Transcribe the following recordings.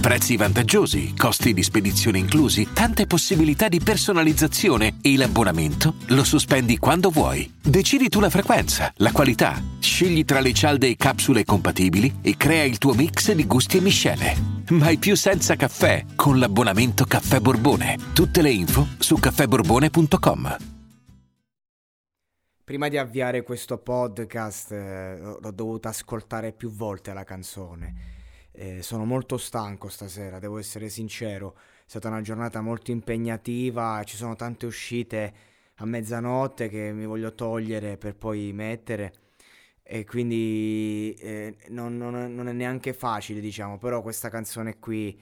Prezzi vantaggiosi, costi di spedizione inclusi, tante possibilità di personalizzazione e l'abbonamento lo sospendi quando vuoi. Decidi tu la frequenza, la qualità, scegli tra le cialde e capsule compatibili e crea il tuo mix di gusti e miscele. Mai più senza caffè con l'abbonamento Caffè Borbone. Tutte le info su caffèborbone.com. Prima di avviare questo podcast eh, l'ho dovuta ascoltare più volte la canzone. Eh, sono molto stanco stasera, devo essere sincero. È stata una giornata molto impegnativa, ci sono tante uscite a mezzanotte che mi voglio togliere per poi mettere e quindi eh, non, non, non, è neanche facile, diciamo, però questa canzone qui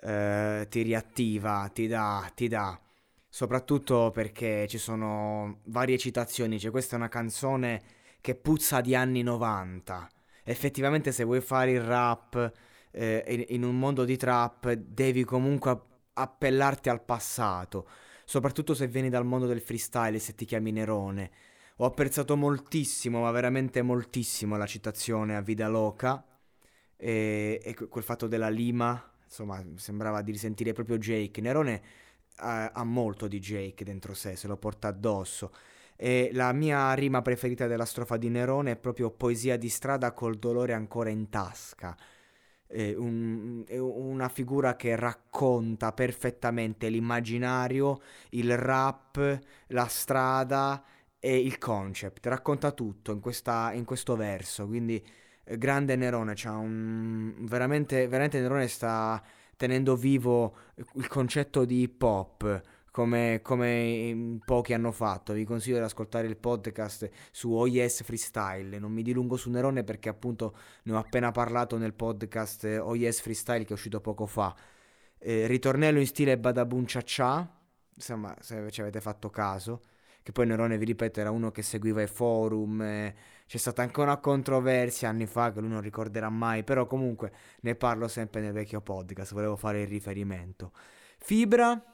eh, ti riattiva, ti dà, ti dà soprattutto perché ci sono varie citazioni, cioè questa è una canzone che puzza di anni 90. Effettivamente se vuoi fare il rap eh, in un mondo di trap devi comunque appellarti al passato, soprattutto se vieni dal mondo del freestyle e se ti chiami Nerone. Ho apprezzato moltissimo, ma veramente moltissimo la citazione a Vida Loca e, e quel fatto della lima, insomma sembrava di risentire proprio Jake. Nerone ha, ha molto di Jake dentro sé, se lo porta addosso. E la mia rima preferita della strofa di Nerone è proprio poesia di strada col dolore ancora in tasca. È, un, una figura che racconta perfettamente l'immaginario, il rap, la strada e il concept. Racconta tutto in, questa, in questo verso. Quindi, eh, grande Nerone. C'ha un, veramente, veramente Nerone sta tenendo vivo il concetto di hip hop come, come pochi hanno fatto. Vi consiglio di ascoltare il podcast su OIS Freestyle. Non mi dilungo su Nerone perché appunto ne ho appena parlato nel podcast OIS Freestyle che è uscito poco fa. Eh, ritornello in stile Badabun Cha, insomma se ci avete fatto caso che poi Nerone, vi ripeto, era uno che seguiva i forum, eh, c'è stata anche una controversia anni fa che lui non ricorderà mai, però comunque ne parlo sempre nel vecchio podcast, volevo fare il riferimento. Fibra,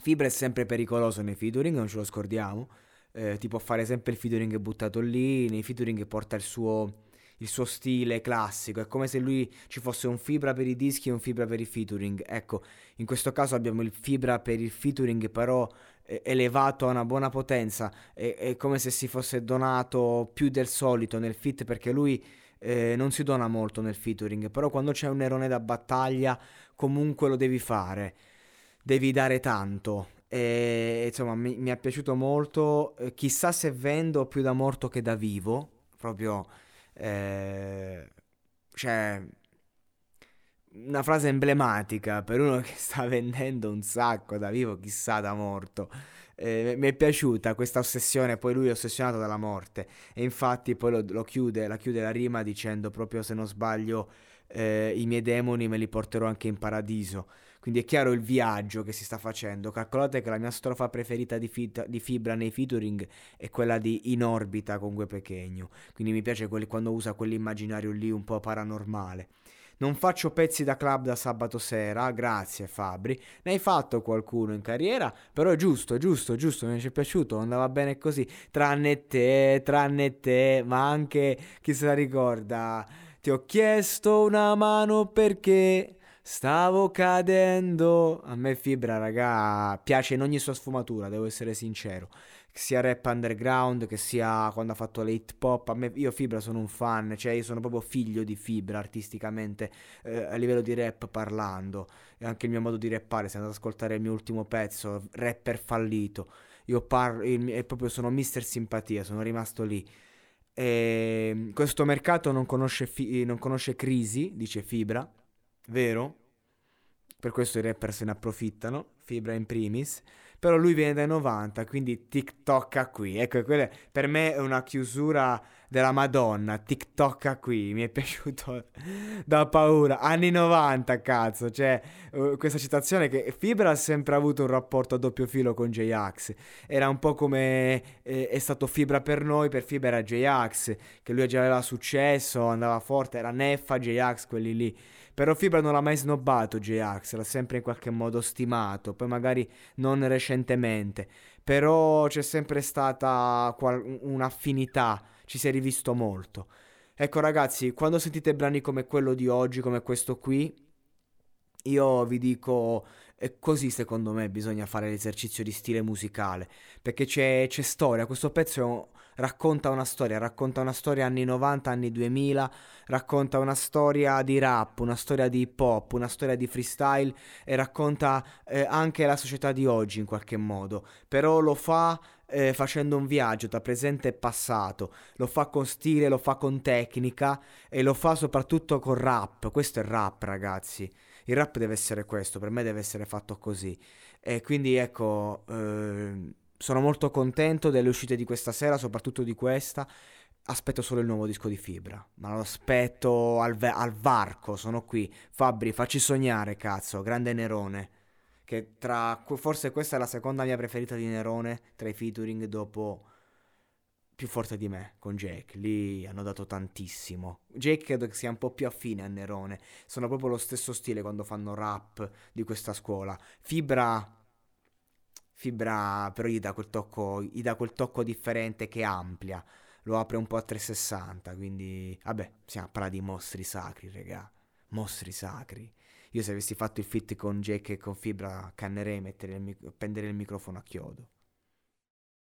Fibra è sempre pericoloso nei featuring, non ce lo scordiamo, eh, ti può fare sempre il featuring buttato lì, nei featuring porta il suo il suo stile classico, è come se lui ci fosse un fibra per i dischi e un fibra per i featuring. Ecco, in questo caso abbiamo il fibra per il featuring però elevato a una buona potenza, è, è, come se si fosse donato più del solito nel fit perché lui eh, non si dona molto nel featuring, però quando c'è un Nerone da battaglia comunque lo devi fare, devi dare tanto. E, insomma, mi, mi è piaciuto molto, eh, chissà se vendo più da morto che da vivo, proprio... Eh, cioè una frase emblematica per uno che sta vendendo un sacco da vivo, chissà da morto. Eh, mi è piaciuta questa ossessione, poi lui è ossessionato dalla morte e infatti poi lo, lo chiude, la chiude la rima dicendo proprio se non sbaglio eh, i miei demoni me li porterò anche in paradiso. Quindi è chiaro il viaggio che si sta facendo. Calcolate che la mia strofa preferita di, fit, di Fibra nei featuring è quella di In orbita con Gue Pechegno. Quindi mi piace quelli, quando usa quell'immaginario lì un po' paranormale. Non faccio pezzi da club da sabato sera, grazie Fabri. Ne hai fatto qualcuno in carriera, però è giusto, giusto, giusto, mi è piaciuto, andava bene così. Tranne te, tranne te, ma anche chi se la ricorda. Ti ho chiesto una mano perché stavo cadendo. A me Fibra, raga, piace in ogni sua sfumatura, devo essere sincero sia rap underground che sia quando ha fatto l'hip hop. A me, io Fibra sono un fan, cioè io sono proprio figlio di Fibra artisticamente eh, a livello di rap parlando. E anche il mio modo di rappare, se andate ad ascoltare il mio ultimo pezzo, rapper fallito. Io parlo, e proprio sono mister simpatia, sono rimasto lì. E ehm, questo mercato non conosce, fi- non conosce crisi, dice Fibra, vero? Per questo i rapper se ne approfittano, Fibra in primis però lui viene dai 90, quindi TikTok qui. Ecco, quella per me è una chiusura della Madonna, TikTok qui, mi è piaciuto da paura. Anni 90, cazzo, cioè uh, questa citazione che Fibra ha sempre avuto un rapporto a doppio filo con J-Ax. Era un po' come eh, è stato Fibra per noi, per Fibra era J-Ax, che lui già aveva successo, andava forte, era Neffa, J-Ax, quelli lì. Però Fibra non l'ha mai snobbato J-Ax, l'ha sempre in qualche modo stimato, poi magari non recentemente. Però c'è sempre stata qual- un'affinità, ci si è rivisto molto. Ecco ragazzi, quando sentite brani come quello di oggi, come questo qui, io vi dico, è così secondo me bisogna fare l'esercizio di stile musicale, perché c'è, c'è storia, questo pezzo racconta una storia, racconta una storia anni 90, anni 2000, racconta una storia di rap, una storia di hip hop, una storia di freestyle e racconta eh, anche la società di oggi in qualche modo, però lo fa eh, facendo un viaggio tra presente e passato, lo fa con stile, lo fa con tecnica e lo fa soprattutto con rap, questo è rap ragazzi. Il rap deve essere questo, per me deve essere fatto così. E quindi ecco, eh, sono molto contento delle uscite di questa sera, soprattutto di questa. Aspetto solo il nuovo disco di Fibra, ma lo aspetto al, ve- al varco, sono qui. Fabri, facci sognare, cazzo, grande Nerone. Che tra... forse questa è la seconda mia preferita di Nerone, tra i featuring dopo più forte di me con Jake. Lì hanno dato tantissimo. Jake credo che sia un po' più affine a Nerone. Sono proprio lo stesso stile quando fanno rap di questa scuola. Fibra. Fibra però gli dà quel tocco, gli dà quel tocco differente che amplia. Lo apre un po' a 360. Quindi, vabbè, siamo a parlare di mostri sacri, regà. Mostri sacri. Io se avessi fatto il fit con Jake e con Fibra cannerei mettere il, appendere il microfono a chiodo.